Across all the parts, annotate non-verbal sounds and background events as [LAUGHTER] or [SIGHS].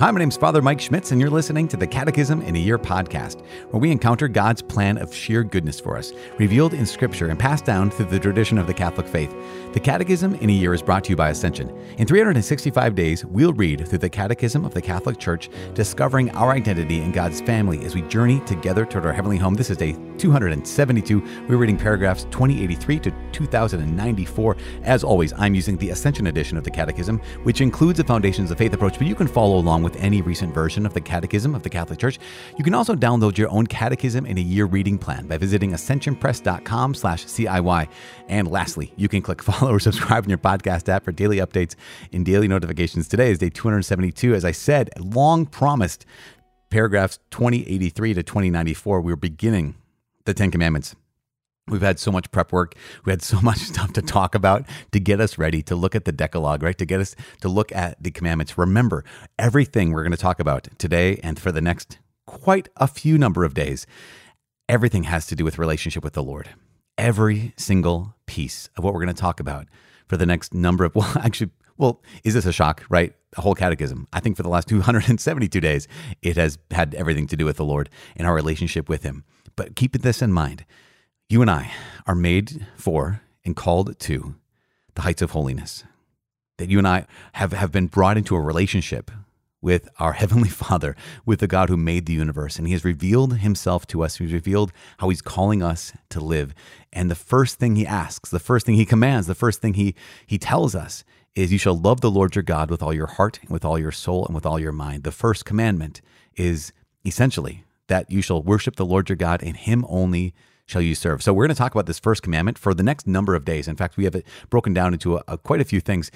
Hi, my name's Father Mike Schmitz, and you're listening to the Catechism in a Year podcast, where we encounter God's plan of sheer goodness for us, revealed in Scripture and passed down through the tradition of the Catholic faith. The Catechism in a Year is brought to you by Ascension. In 365 days, we'll read through the Catechism of the Catholic Church, discovering our identity in God's family as we journey together toward our heavenly home. This is day 272. We're reading paragraphs 2083 to 2094. As always, I'm using the Ascension edition of the Catechism, which includes the Foundations of Faith approach, but you can follow along with with any recent version of the Catechism of the Catholic Church. You can also download your own Catechism in a year reading plan by visiting ascensionpress.com slash CIY. And lastly, you can click [LAUGHS] follow or subscribe in your podcast app for daily updates and daily notifications. Today is day 272. As I said, long promised paragraphs 2083 to 2094, we're beginning the Ten Commandments. We've had so much prep work. We had so [LAUGHS] much stuff to talk about to get us ready to look at the Decalogue, right? To get us to look at the commandments. Remember, everything we're going to talk about today and for the next quite a few number of days, everything has to do with relationship with the Lord. Every single piece of what we're going to talk about for the next number of, [LAUGHS] well, actually, well, is this a shock, right? The whole catechism. I think for the last 272 days, it has had everything to do with the Lord and our relationship with Him. But keep this in mind you and I are made for and called to the heights of holiness. That you and I have, have been brought into a relationship with our [LAUGHS] Heavenly Father, with the God who made the universe. And He has revealed Himself to us. He's revealed how He's calling us to live. And the first thing He asks, the first thing He commands, the first thing He, he tells us is, You shall love the Lord your God with all your heart, with all your soul, and with all your mind. The first commandment is essentially that you shall worship the Lord your God, and Him only shall you serve. So we're going to talk about this first commandment for the next number of days. In fact, we have it broken down into a, a, quite a few things.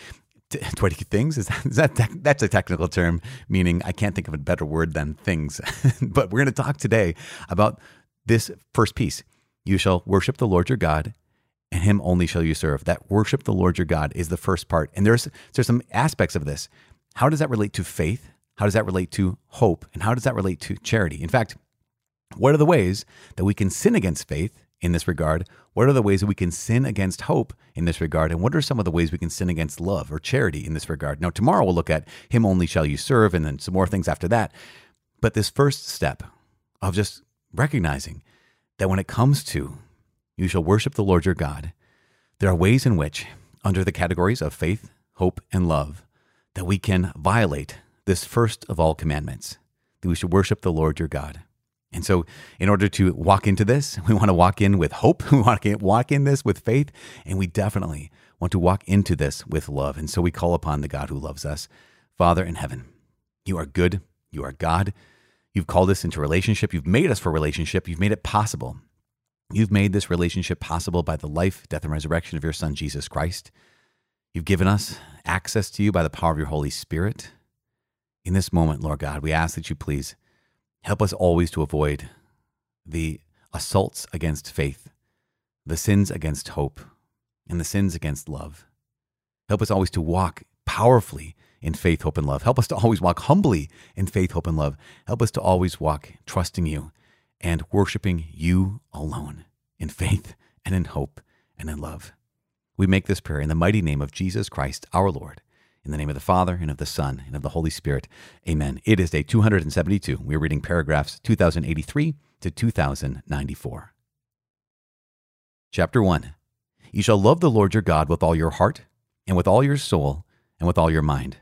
Twenty [LAUGHS] things is that, is that te- that's a technical term meaning I can't think of a better word than things. [LAUGHS] but we're going to talk today about this first piece. You shall worship the Lord your God, and Him only shall you serve. That worship the Lord your God is the first part, and there's there's some aspects of this. How does that relate to faith? How does that relate to hope? And how does that relate to charity? In fact, what are the ways that we can sin against faith in this regard? What are the ways that we can sin against hope in this regard? And what are some of the ways we can sin against love or charity in this regard? Now, tomorrow we'll look at Him only shall you serve and then some more things after that. But this first step of just recognizing that when it comes to you shall worship the Lord your God, there are ways in which, under the categories of faith, hope, and love, that we can violate this first of all commandments that we should worship the Lord your God. And so, in order to walk into this, [LAUGHS] we want to walk in with hope. [LAUGHS] We want to walk in this with faith. And we definitely want to walk into this with love. And so, we call upon the God who loves us. Father in heaven, you are good. You are God. You've called us into relationship. You've made us for relationship. You've made it possible. You've made this relationship possible by the life, death, and resurrection of your Son, Jesus Christ. You've given us access to you by the power of your Holy Spirit. In this moment, Lord God, we ask that you please Help us always to avoid the assaults against faith, the sins against hope, and the sins against love. Help us always to walk powerfully in faith, hope, and love. Help us to always walk humbly in faith, hope, and love. Help us to always walk trusting you and worshiping you alone in faith and in hope and in love. We make this prayer in the mighty name of Jesus Christ, our Lord. In the name of the Father, and of the Son, and of the Holy Spirit. Amen. It is day 272. We're reading paragraphs 2083 to 2094. Chapter 1 You shall love the Lord your God with all your heart, and with all your soul, and with all your mind.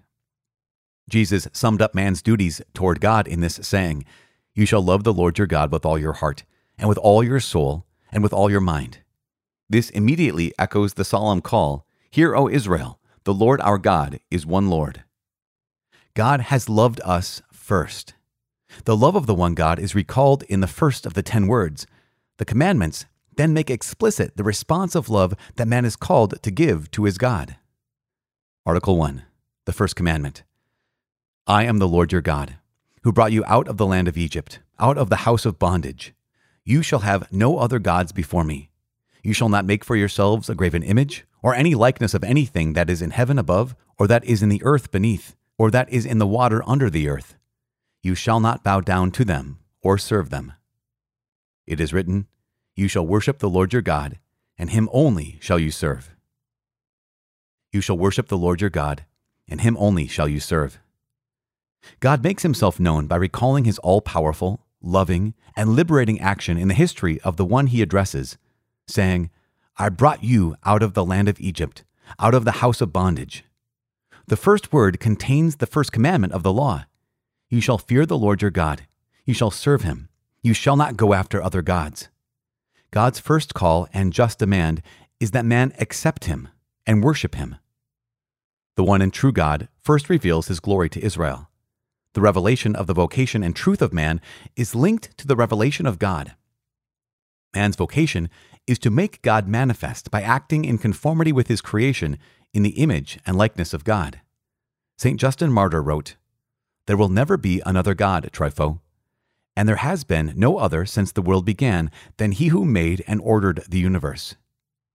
Jesus summed up man's duties toward God in this saying You shall love the Lord your God with all your heart, and with all your soul, and with all your mind. This immediately echoes the solemn call Hear, O Israel, the Lord our God is one Lord. God has loved us first. The love of the one God is recalled in the first of the ten words. The commandments then make explicit the response of love that man is called to give to his God. Article 1, the first commandment I am the Lord your God, who brought you out of the land of Egypt, out of the house of bondage. You shall have no other gods before me. You shall not make for yourselves a graven image or any likeness of anything that is in heaven above, or that is in the earth beneath, or that is in the water under the earth. You shall not bow down to them or serve them. It is written, You shall worship the Lord your God, and him only shall you serve. You shall worship the Lord your God, and him only shall you serve. God makes himself known by recalling his all powerful, loving, and liberating action in the history of the one he addresses, saying, I brought you out of the land of Egypt, out of the house of bondage. The first word contains the first commandment of the law You shall fear the Lord your God, you shall serve him, you shall not go after other gods. God's first call and just demand is that man accept him and worship him. The one and true God first reveals his glory to Israel. The revelation of the vocation and truth of man is linked to the revelation of God. Man's vocation is to make God manifest by acting in conformity with his creation in the image and likeness of God. St. Justin Martyr wrote, There will never be another God, Trypho, and there has been no other since the world began than he who made and ordered the universe.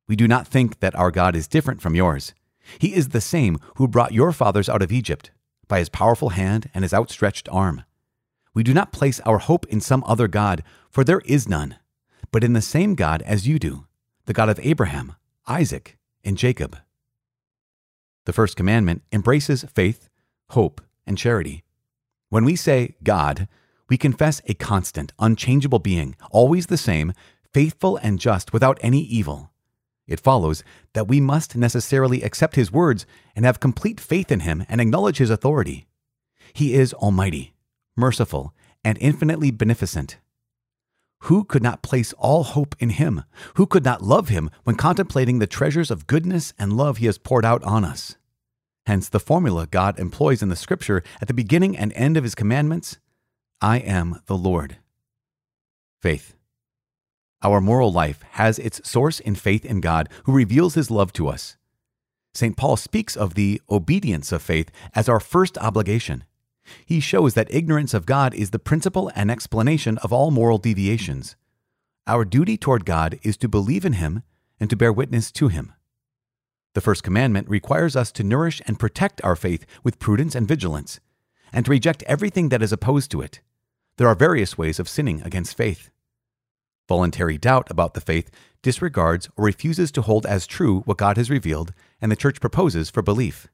We do not think that our God is different from yours. He is the same who brought your fathers out of Egypt by his powerful hand and his outstretched arm. We do not place our hope in some other God, for there is none, but in the same God as you do, the God of Abraham, Isaac, and Jacob. The first commandment embraces faith, hope, and charity. When we say God, we confess a constant, unchangeable being, always the same, faithful and just, without any evil. It follows that we must necessarily accept his words and have complete faith in him and acknowledge his authority. He is almighty, merciful, and infinitely beneficent. Who could not place all hope in him? Who could not love him when contemplating the treasures of goodness and love he has poured out on us? Hence, the formula God employs in the scripture at the beginning and end of his commandments I am the Lord. Faith. Our moral life has its source in faith in God, who reveals his love to us. St. Paul speaks of the obedience of faith as our first obligation. He shows that ignorance of God is the principle and explanation of all moral deviations. Our duty toward God is to believe in him and to bear witness to him. The first commandment requires us to nourish and protect our faith with prudence and vigilance, and to reject everything that is opposed to it. There are various ways of sinning against faith. Voluntary doubt about the faith disregards or refuses to hold as true what God has revealed and the Church proposes for belief.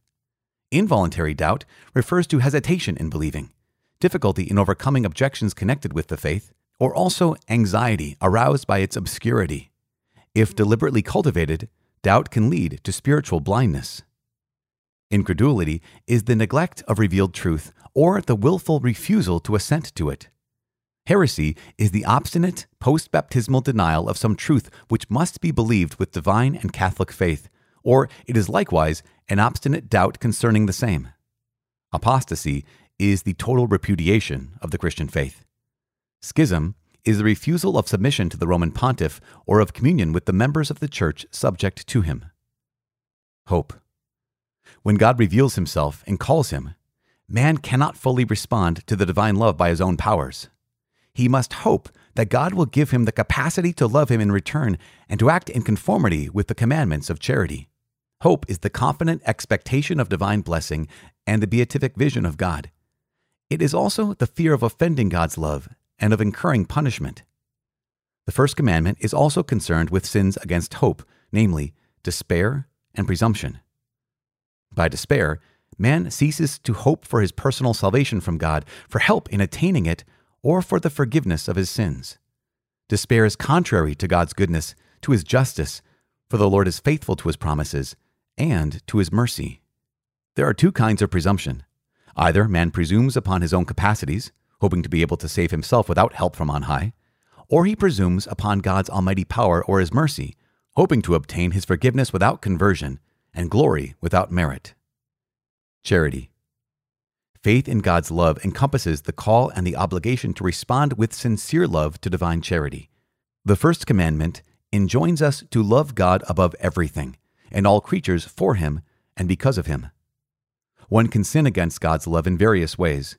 Involuntary doubt refers to hesitation in believing, difficulty in overcoming objections connected with the faith, or also anxiety aroused by its obscurity. If deliberately cultivated, doubt can lead to spiritual blindness. Incredulity is the neglect of revealed truth or the willful refusal to assent to it. Heresy is the obstinate post baptismal denial of some truth which must be believed with divine and Catholic faith, or it is likewise an obstinate doubt concerning the same. Apostasy is the total repudiation of the Christian faith. Schism is the refusal of submission to the Roman pontiff or of communion with the members of the church subject to him. Hope. When God reveals himself and calls him, man cannot fully respond to the divine love by his own powers he must hope that God will give him the capacity to love him in return and to act in conformity with the commandments of charity. Hope is the confident expectation of divine blessing and the beatific vision of God. It is also the fear of offending God's love and of incurring punishment. The first commandment is also concerned with sins against hope, namely, despair and presumption. By despair, man ceases to hope for his personal salvation from God, for help in attaining it, or for the forgiveness of his sins. Despair is contrary to God's goodness, to his justice, for the Lord is faithful to his promises and to his mercy. There are two kinds of presumption. Either man presumes upon his own capacities, hoping to be able to save himself without help from on high, or he presumes upon God's almighty power or his mercy, hoping to obtain his forgiveness without conversion and glory without merit. Charity. Faith in God's love encompasses the call and the obligation to respond with sincere love to divine charity. The first commandment enjoins us to love God above everything and all creatures for Him and because of Him. One can sin against God's love in various ways.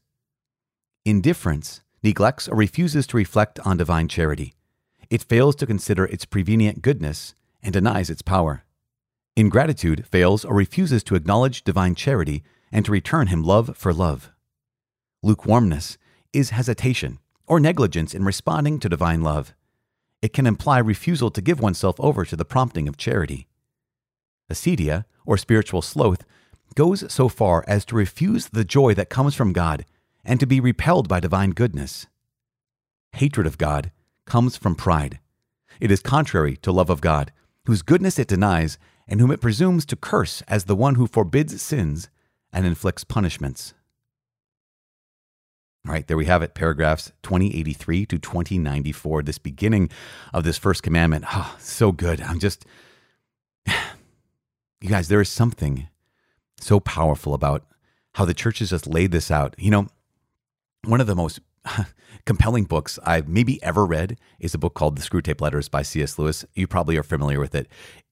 Indifference neglects or refuses to reflect on divine charity. It fails to consider its prevenient goodness and denies its power. Ingratitude fails or refuses to acknowledge divine charity and to return him love for love. Lukewarmness is hesitation or negligence in responding to divine love. It can imply refusal to give oneself over to the prompting of charity. Acedia, or spiritual sloth, goes so far as to refuse the joy that comes from God and to be repelled by divine goodness. Hatred of God comes from pride. It is contrary to love of God, whose goodness it denies, and whom it presumes to curse as the one who forbids sins and inflicts punishments. All right, there we have it, paragraphs 2083 to 2094. This beginning of this first commandment. Oh, so good. I'm just, [SIGHS] you guys, there is something so powerful about how the church has just laid this out. You know, one of the most [LAUGHS] compelling books I've maybe ever read is a book called The Screwtape Letters by C.S. Lewis. You probably are familiar with it.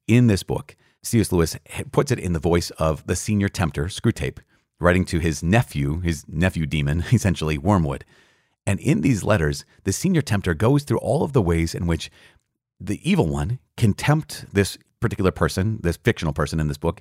In this book, C.S. Lewis puts it in the voice of the senior tempter, Screwtape, writing to his nephew, his nephew demon, [LAUGHS] essentially Wormwood. And in these letters, the senior tempter goes through all of the ways in which the evil one can tempt this particular person, this fictional person in this book,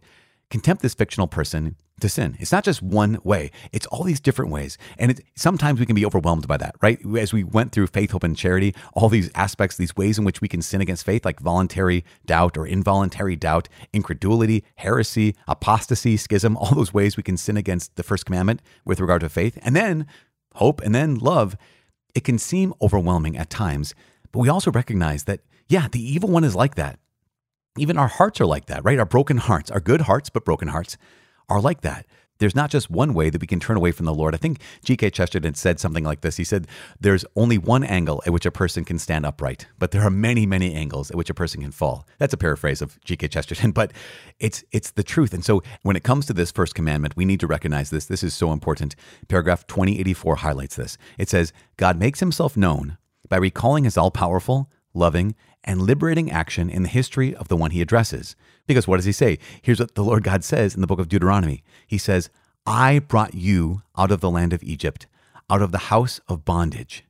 can tempt this fictional person to sin. It's not just one way, it's all these different ways. And it, sometimes we can be overwhelmed by that, right? As we went through faith, hope, and charity, all these aspects, these ways in which we can sin against faith, like voluntary doubt or involuntary doubt, incredulity, heresy, apostasy, schism, all those ways we can sin against the first commandment with regard to faith. And then hope and then love. It can seem overwhelming at times, but we also recognize that, yeah, the evil one is like that. Even our hearts are like that, right? Our broken hearts, our good hearts, but broken hearts are like that. There's not just one way that we can turn away from the Lord. I think G.K. Chesterton said something like this. He said, There's only one angle at which a person can stand upright, but there are many, many angles at which a person can fall. That's a paraphrase of G.K. Chesterton, [LAUGHS] but it's, it's the truth. And so when it comes to this first commandment, we need to recognize this. This is so important. Paragraph 2084 highlights this. It says, God makes himself known by recalling his all powerful, loving, and liberating action in the history of the one he addresses. Because what does he say? Here's what the Lord God says in the book of Deuteronomy He says, I brought you out of the land of Egypt, out of the house of bondage.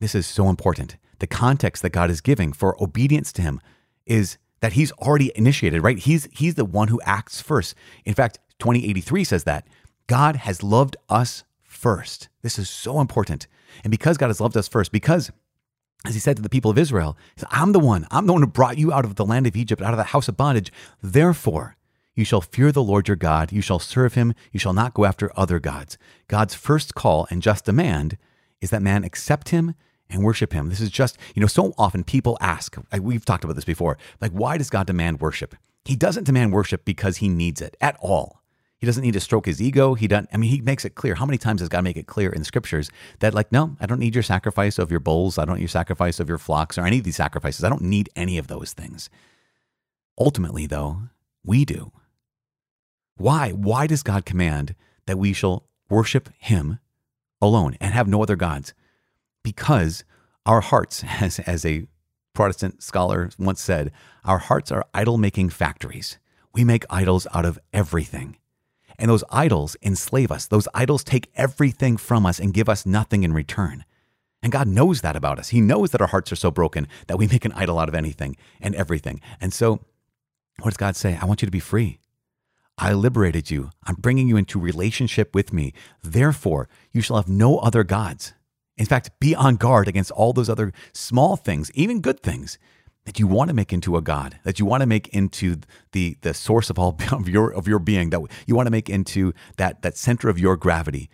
This is so important. The context that God is giving for obedience to him is that he's already initiated, right? He's he's the one who acts first. In fact, 2083 says that God has loved us first. This is so important. And because God has loved us first, because as he said to the people of Israel, I'm the one, I'm the one who brought you out of the land of Egypt, out of the house of bondage. Therefore, you shall fear the Lord your God, you shall serve him, you shall not go after other gods. God's first call and just demand is that man accept him and worship him. This is just, you know, so often people ask, we've talked about this before, like, why does God demand worship? He doesn't demand worship because he needs it at all. He doesn't need to stroke his ego. He doesn't, I mean, he makes it clear. How many times does God make it clear in scriptures that, like, no, I don't need your sacrifice of your bulls. I don't need your sacrifice of your flocks or any of these sacrifices. I don't need any of those things. Ultimately, though, we do. Why? Why does God command that we shall worship him alone and have no other gods? Because our hearts, [LAUGHS] as, as a Protestant scholar once said, our hearts are idol making factories. We make idols out of everything. And those idols enslave us. Those idols take everything from us and give us nothing in return. And God knows that about us. He knows that our hearts are so broken that we [LAUGHS] make an idol out of anything and everything. And so, what does God say? I want you to be free. I liberated you. I'm bringing you into relationship with me. Therefore, you shall have no other gods. In fact, be on guard against all those other small things, even good things that you want to make into a god, that you want to make into the the source of all [LAUGHS] of your of your being, that you want to make into that that center of your gravity.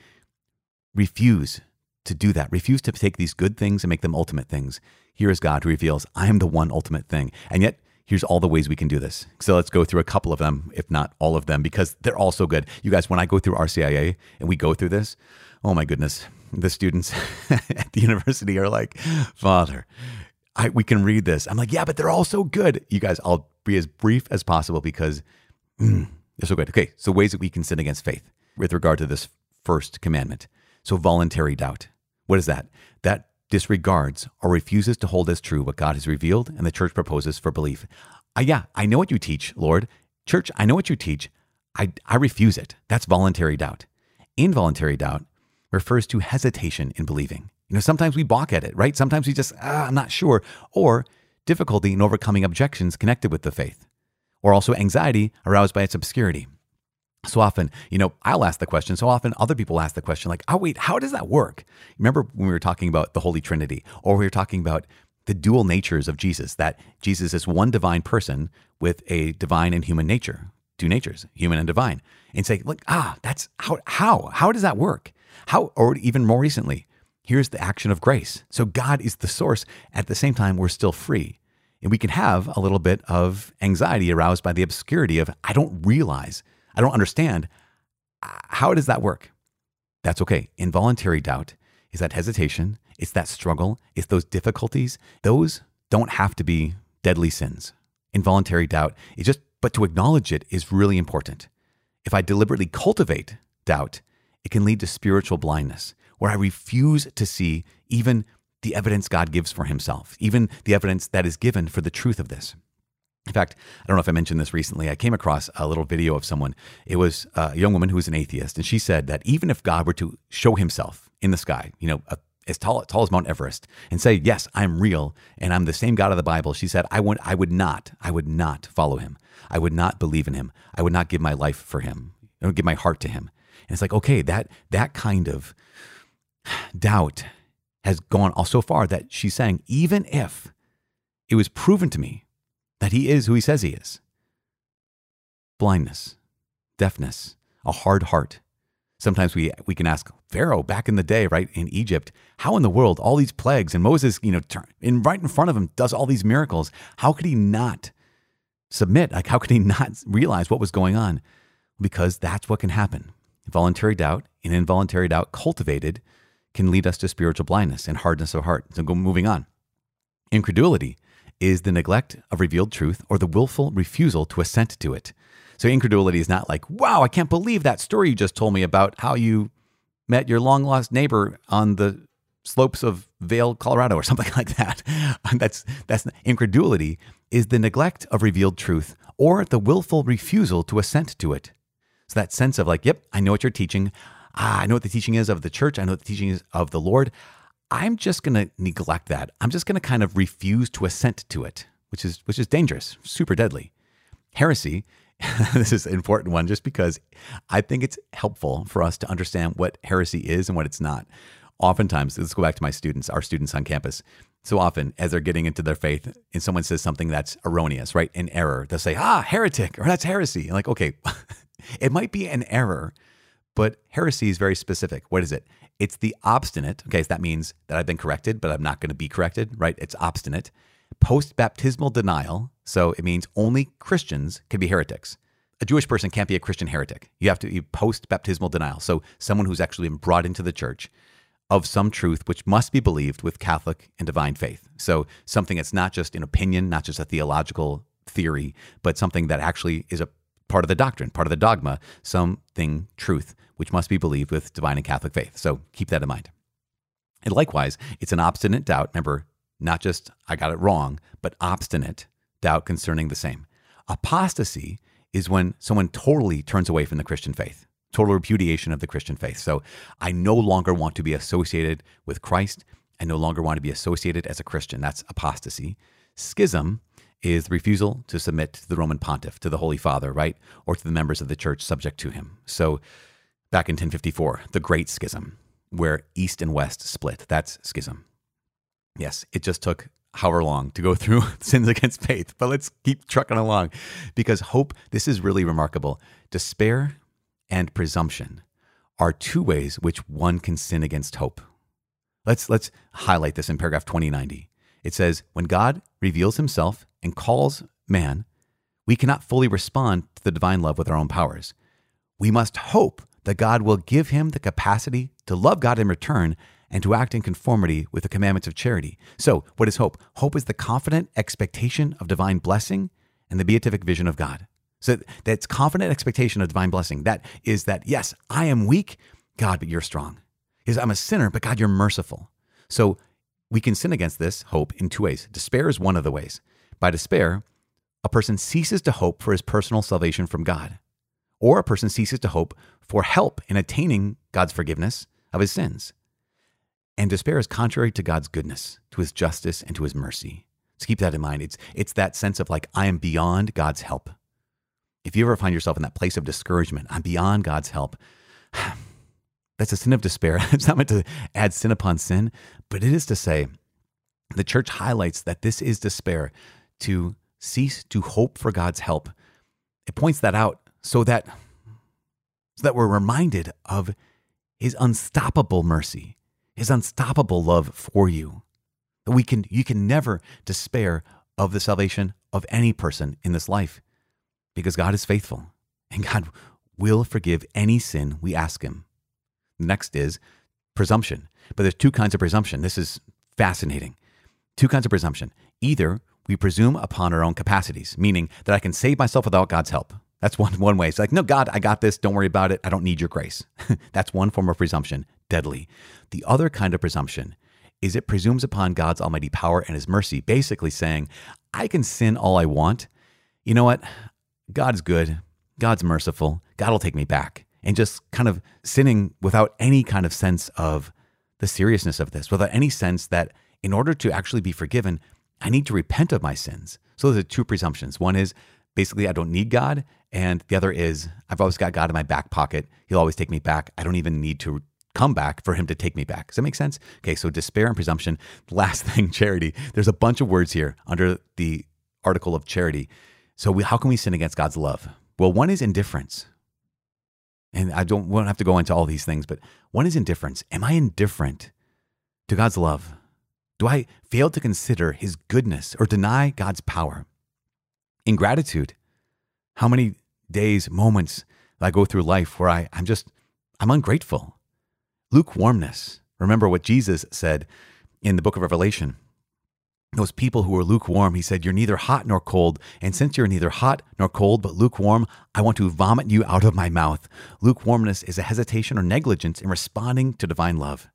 Refuse to do that. Refuse to take these good things and make them ultimate things. Here is God who reveals, I am the one ultimate thing. And yet, here's all the ways we can do this. So let's go through a couple of them, if not all of them, because they're all so good. You guys, when I go through RCIA and we go through this, oh my goodness, the students [LAUGHS] at the university are like, Father, I, we can read this. I'm like, yeah, but they're all so good. You guys, I'll be as brief as possible because mm, they're so good. Okay, so ways that we can sin against faith with regard to this first commandment. So, voluntary doubt. What is that? That disregards or refuses to hold as true what God has revealed and the church proposes for belief. Uh, yeah, I know what you teach, Lord. Church, I know what you teach. I, I refuse it. That's voluntary doubt. Involuntary doubt refers to hesitation in believing. You know, sometimes we balk at it, right? Sometimes we just, ah, I'm not sure. Or difficulty in overcoming objections connected with the faith, or also anxiety aroused by its obscurity. So often, you know, I'll ask the question. So often, other people ask the question, like, oh, wait, how does that work? Remember when we were talking about the Holy Trinity, or we were talking about the dual natures of Jesus, that Jesus is one divine person with a divine and human nature, two natures, human and divine. And say, look, ah, that's how, how, how does that work? How, or even more recently, here's the action of grace. So God is the source. At the same time, we're still free. And we can have a little bit of anxiety aroused by the obscurity of, I don't realize, I don't understand. How does that work? That's okay. Involuntary doubt is that hesitation, it's that struggle, it's those difficulties. Those don't have to be deadly sins. Involuntary doubt is just, but to acknowledge it is really important. If I deliberately cultivate doubt, it can lead to spiritual blindness, where I refuse to see even the evidence God gives for himself, even the evidence that is given for the truth of this. In fact, I don't know if I mentioned this recently. I came across a little video of someone. It was uh, a young woman who was an atheist, and she said that even if God were to show himself in the sky, you know, as tall, tall as Mount Everest, and say, "Yes, I'm real, and I'm the same God of the Bible," she said, "I would, I would not, I would not follow him. I would not believe in him. I would not give my life for him. I would give my heart to him." And it's like, okay, that that kind of doubt has gone so far that she's saying, even if it was proven to me that he is who he says he is, blindness, deafness, a hard heart. Sometimes we, we can ask Pharaoh back in the day, right, in Egypt, how in the world all these plagues and Moses, you know, turn, in right in front of him does all these miracles. How could he not submit? Like, how could he not realize what was going on? Because that's what can happen. Voluntary doubt and involuntary doubt cultivated can lead us to spiritual blindness and hardness of heart. So, moving on. Incredulity is the neglect of revealed truth or the willful refusal to assent to it. So, incredulity is not like, wow, I can't believe that story you just told me about how you met your long lost neighbor on the slopes of Vail, Colorado, or [LAUGHS] something like that. [LAUGHS] that's that's incredulity is the neglect of revealed truth or the willful refusal to assent to it. So that sense of like, yep, I know what you're teaching. Ah, I know what the teaching is of the church. I know what the teaching is of the Lord. I'm just going to neglect that. I'm just going to kind of refuse to assent to it, which is which is dangerous, super deadly. Heresy. [LAUGHS] this is an important one just because I think it's helpful for us to understand what heresy is and what it's not. Oftentimes, let's go back to my students, our students on campus. So often, as they're getting into their faith, and someone says something that's erroneous, right, An error, they'll say, "Ah, heretic," or "That's heresy." Like, okay, [LAUGHS] It might be an error, but heresy is very specific. What is it? It's the obstinate. Okay, so that means that I've been corrected, but I'm not going to be corrected, right? It's obstinate. Post baptismal denial. So it means only Christians can be heretics. A Jewish person can't be a Christian heretic. You have to be post baptismal denial. So someone who's actually been brought into the church of some truth which must be believed with Catholic and divine faith. So something that's not just an opinion, not just a theological theory, but something that actually is a part of the doctrine, part of the dogma, something truth, which must be believed with divine and Catholic faith. So keep that in mind. And likewise, it's an obstinate doubt. Remember, not just I got it wrong, but obstinate doubt concerning the same. Apostasy is when someone totally turns away from the Christian faith, total repudiation of the Christian faith. So I no longer want to be associated with Christ. I no longer want to be associated as a Christian. That's apostasy. Schism is the refusal to submit to the Roman pontiff, to the Holy Father, right? Or to the members of the church subject to him. So back in 1054, the Great Schism, where East and West split. That's schism. Yes, it just took however long to go [LAUGHS] through [LAUGHS] sins against faith, but let's keep trucking along because hope, this is really remarkable. Despair and presumption are two ways which one can sin against hope. Let's let's highlight this in paragraph 2090. It says, When God reveals himself and calls man, we cannot fully respond to the divine love with our own powers. We must hope that God will give him the capacity to love God in return and to act in conformity with the commandments of charity. So, what is hope? Hope is the confident expectation of divine blessing and the beatific vision of God. So, that's confident expectation of divine blessing. That is that, yes, I am weak, God, but you're strong. Is I'm a sinner, but God, you're merciful. So, we can sin against this hope in two ways. Despair is one of the ways. By despair, a person ceases to hope for his personal salvation from God, or a person ceases to hope for help in attaining God's forgiveness of his sins. And despair is contrary to God's goodness, to his justice, and to his mercy. So keep that in mind. It's, it's that sense of like, I am beyond God's help. If you ever find yourself in that place of discouragement, I'm beyond God's help. [SIGHS] That's a sin of despair. [LAUGHS] it's not meant to add sin upon sin, but it is to say the church highlights that this is despair to cease to hope for God's help. It points that out so that so that we're reminded of his unstoppable mercy, his unstoppable love for you. That We can, you can never despair of the salvation of any person in this life because God is faithful and God will forgive any sin we ask him. Next is presumption. But there's two kinds of presumption. This is fascinating. Two kinds of presumption. Either we presume upon our own capacities, meaning that I can save myself without God's help. That's one, one way. It's like, no, God, I got this. Don't worry about it. I don't need your grace. [LAUGHS] That's one form of presumption, deadly. The other kind of presumption is it presumes upon God's almighty power and his mercy, basically saying, I can sin all I want. You know what? God's good. God's merciful. God will take me back. And just kind of sinning without any kind of sense of the seriousness of this, without any sense that in order to actually be forgiven, I need to repent of my sins. So those are two presumptions. One is basically I don't need God, and the other is I've always got God in my back pocket. He'll always take me back. I don't even need to come back for him to take me back. Does that make sense? Okay, so despair and presumption. [LAUGHS] Last thing, charity. There's a bunch of words here under the article of charity. So we, how can we sin against God's love? Well, one is indifference. And I don't, we don't have to go into all these things, but one is indifference. Am I indifferent to God's love? Do I fail to consider his goodness or deny God's power? Ingratitude. How many days, moments I go through life where I, I'm just, I'm ungrateful. Lukewarmness. Remember what Jesus said in the book of Revelation. Those people who are lukewarm, he said, You're neither hot nor cold. And since you're neither hot nor cold, but lukewarm, I want to vomit you out of my mouth. Lukewarmness is a hesitation or negligence in responding to divine love.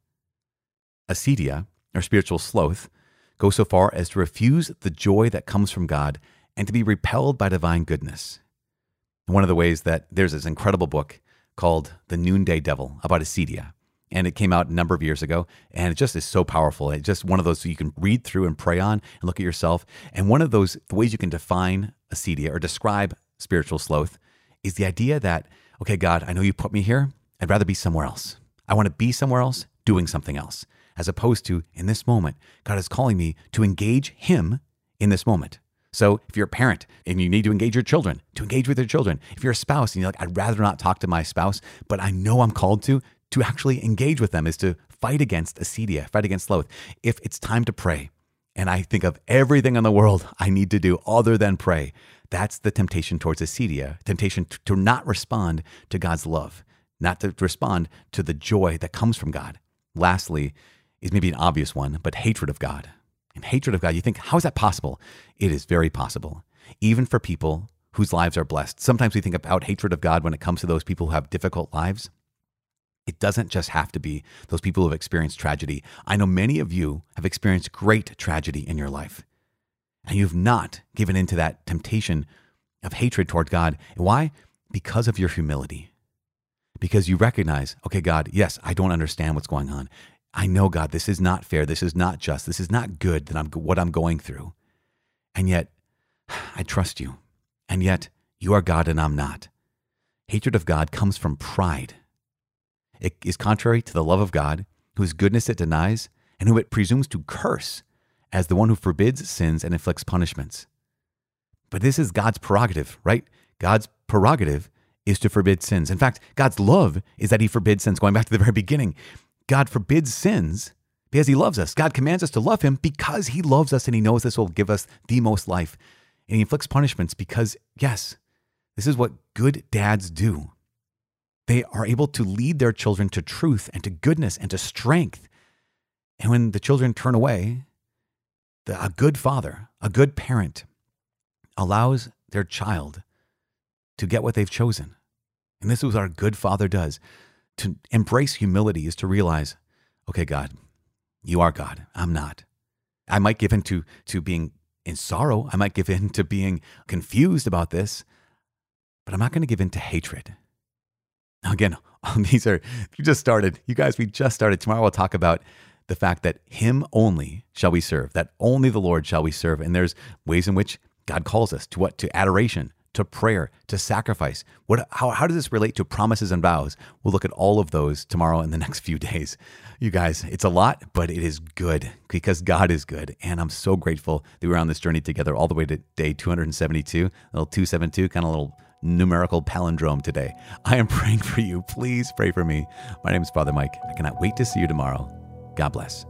Acedia or spiritual sloth, go so far as to refuse the joy that comes from God and to be repelled by divine goodness. One of the ways that there's this incredible book called The Noonday Devil about acedia. And it came out a number of years ago, and it just is so powerful. It's just one of those you can read through and pray on and look at yourself. And one of those ways you can define acedia or describe spiritual sloth is the idea that, okay, God, I know you put me here. I'd rather be somewhere else. I want to be somewhere else doing something else as opposed to in this moment, God is calling me to engage Him in this moment. So if you're a parent and you need to engage your children, to engage with your children. If you're a spouse and you're like, I'd rather not talk to my spouse, but I know I'm called to, to actually engage with them is to fight against acedia, fight against sloth. If it's time to pray, and I think of everything in the world I need to do other than pray, that's the temptation towards acedia, temptation to not respond to God's love, not to respond to the joy that comes from God. Lastly, is maybe an obvious one, but hatred of God. And hatred of God, you think, how is that possible? It is very possible, even for people whose lives are blessed. Sometimes we think about hatred of God when it comes to those people who have difficult lives. It doesn't just have to be those people who have experienced tragedy. I know many of you have experienced great tragedy in your life, and you've not given in to that temptation of hatred toward God. Why? Because of your humility. Because you recognize, okay, God, yes, I don't understand what's going on. I know, God, this is not fair. This is not just. This is not good that I'm what I'm going through. And yet, [SIGHS] I trust you. And yet, you are God and I'm not. Hatred of God comes from pride. It is contrary to the love of God, whose goodness it denies, and whom it presumes to curse as the one who forbids sins and inflicts punishments. But this is God's prerogative, right? God's prerogative is to forbid sins. In fact, God's love is that he forbids sins. Going back to the very beginning, God forbids sins because he loves us. God commands us to love him because he loves us and he knows this will give us the most life. And he inflicts punishments because, yes, this is what good dads do. They are able to lead their children to truth and to goodness and to strength. And when the children turn away, the, a good father, a good parent, allows their child to get what they've chosen. And this is what our good father does to embrace humility is to realize, okay, God, you are God. I'm not. I might give in to, to being in sorrow. I might give in to being confused about this, but I'm not going to give in to hatred. Now, again, [LAUGHS] these are, you just started. You guys, we just started. Tomorrow we'll talk about the fact that Him only shall we serve, that only the Lord shall we serve. And there's ways in which God calls us to what? To adoration, to prayer, to sacrifice. What, how, how does this relate to promises and vows? We'll look at all of those tomorrow in the [LAUGHS] next few days. You guys, it's a lot, but it is good because God is good. And I'm so grateful that we're on this journey together all the way to day 272, little 272, kind of little numerical palindrome today. I am [LAUGHS] praying for you. Please pray for me. My name is Father Mike. I cannot wait to see you tomorrow. God bless.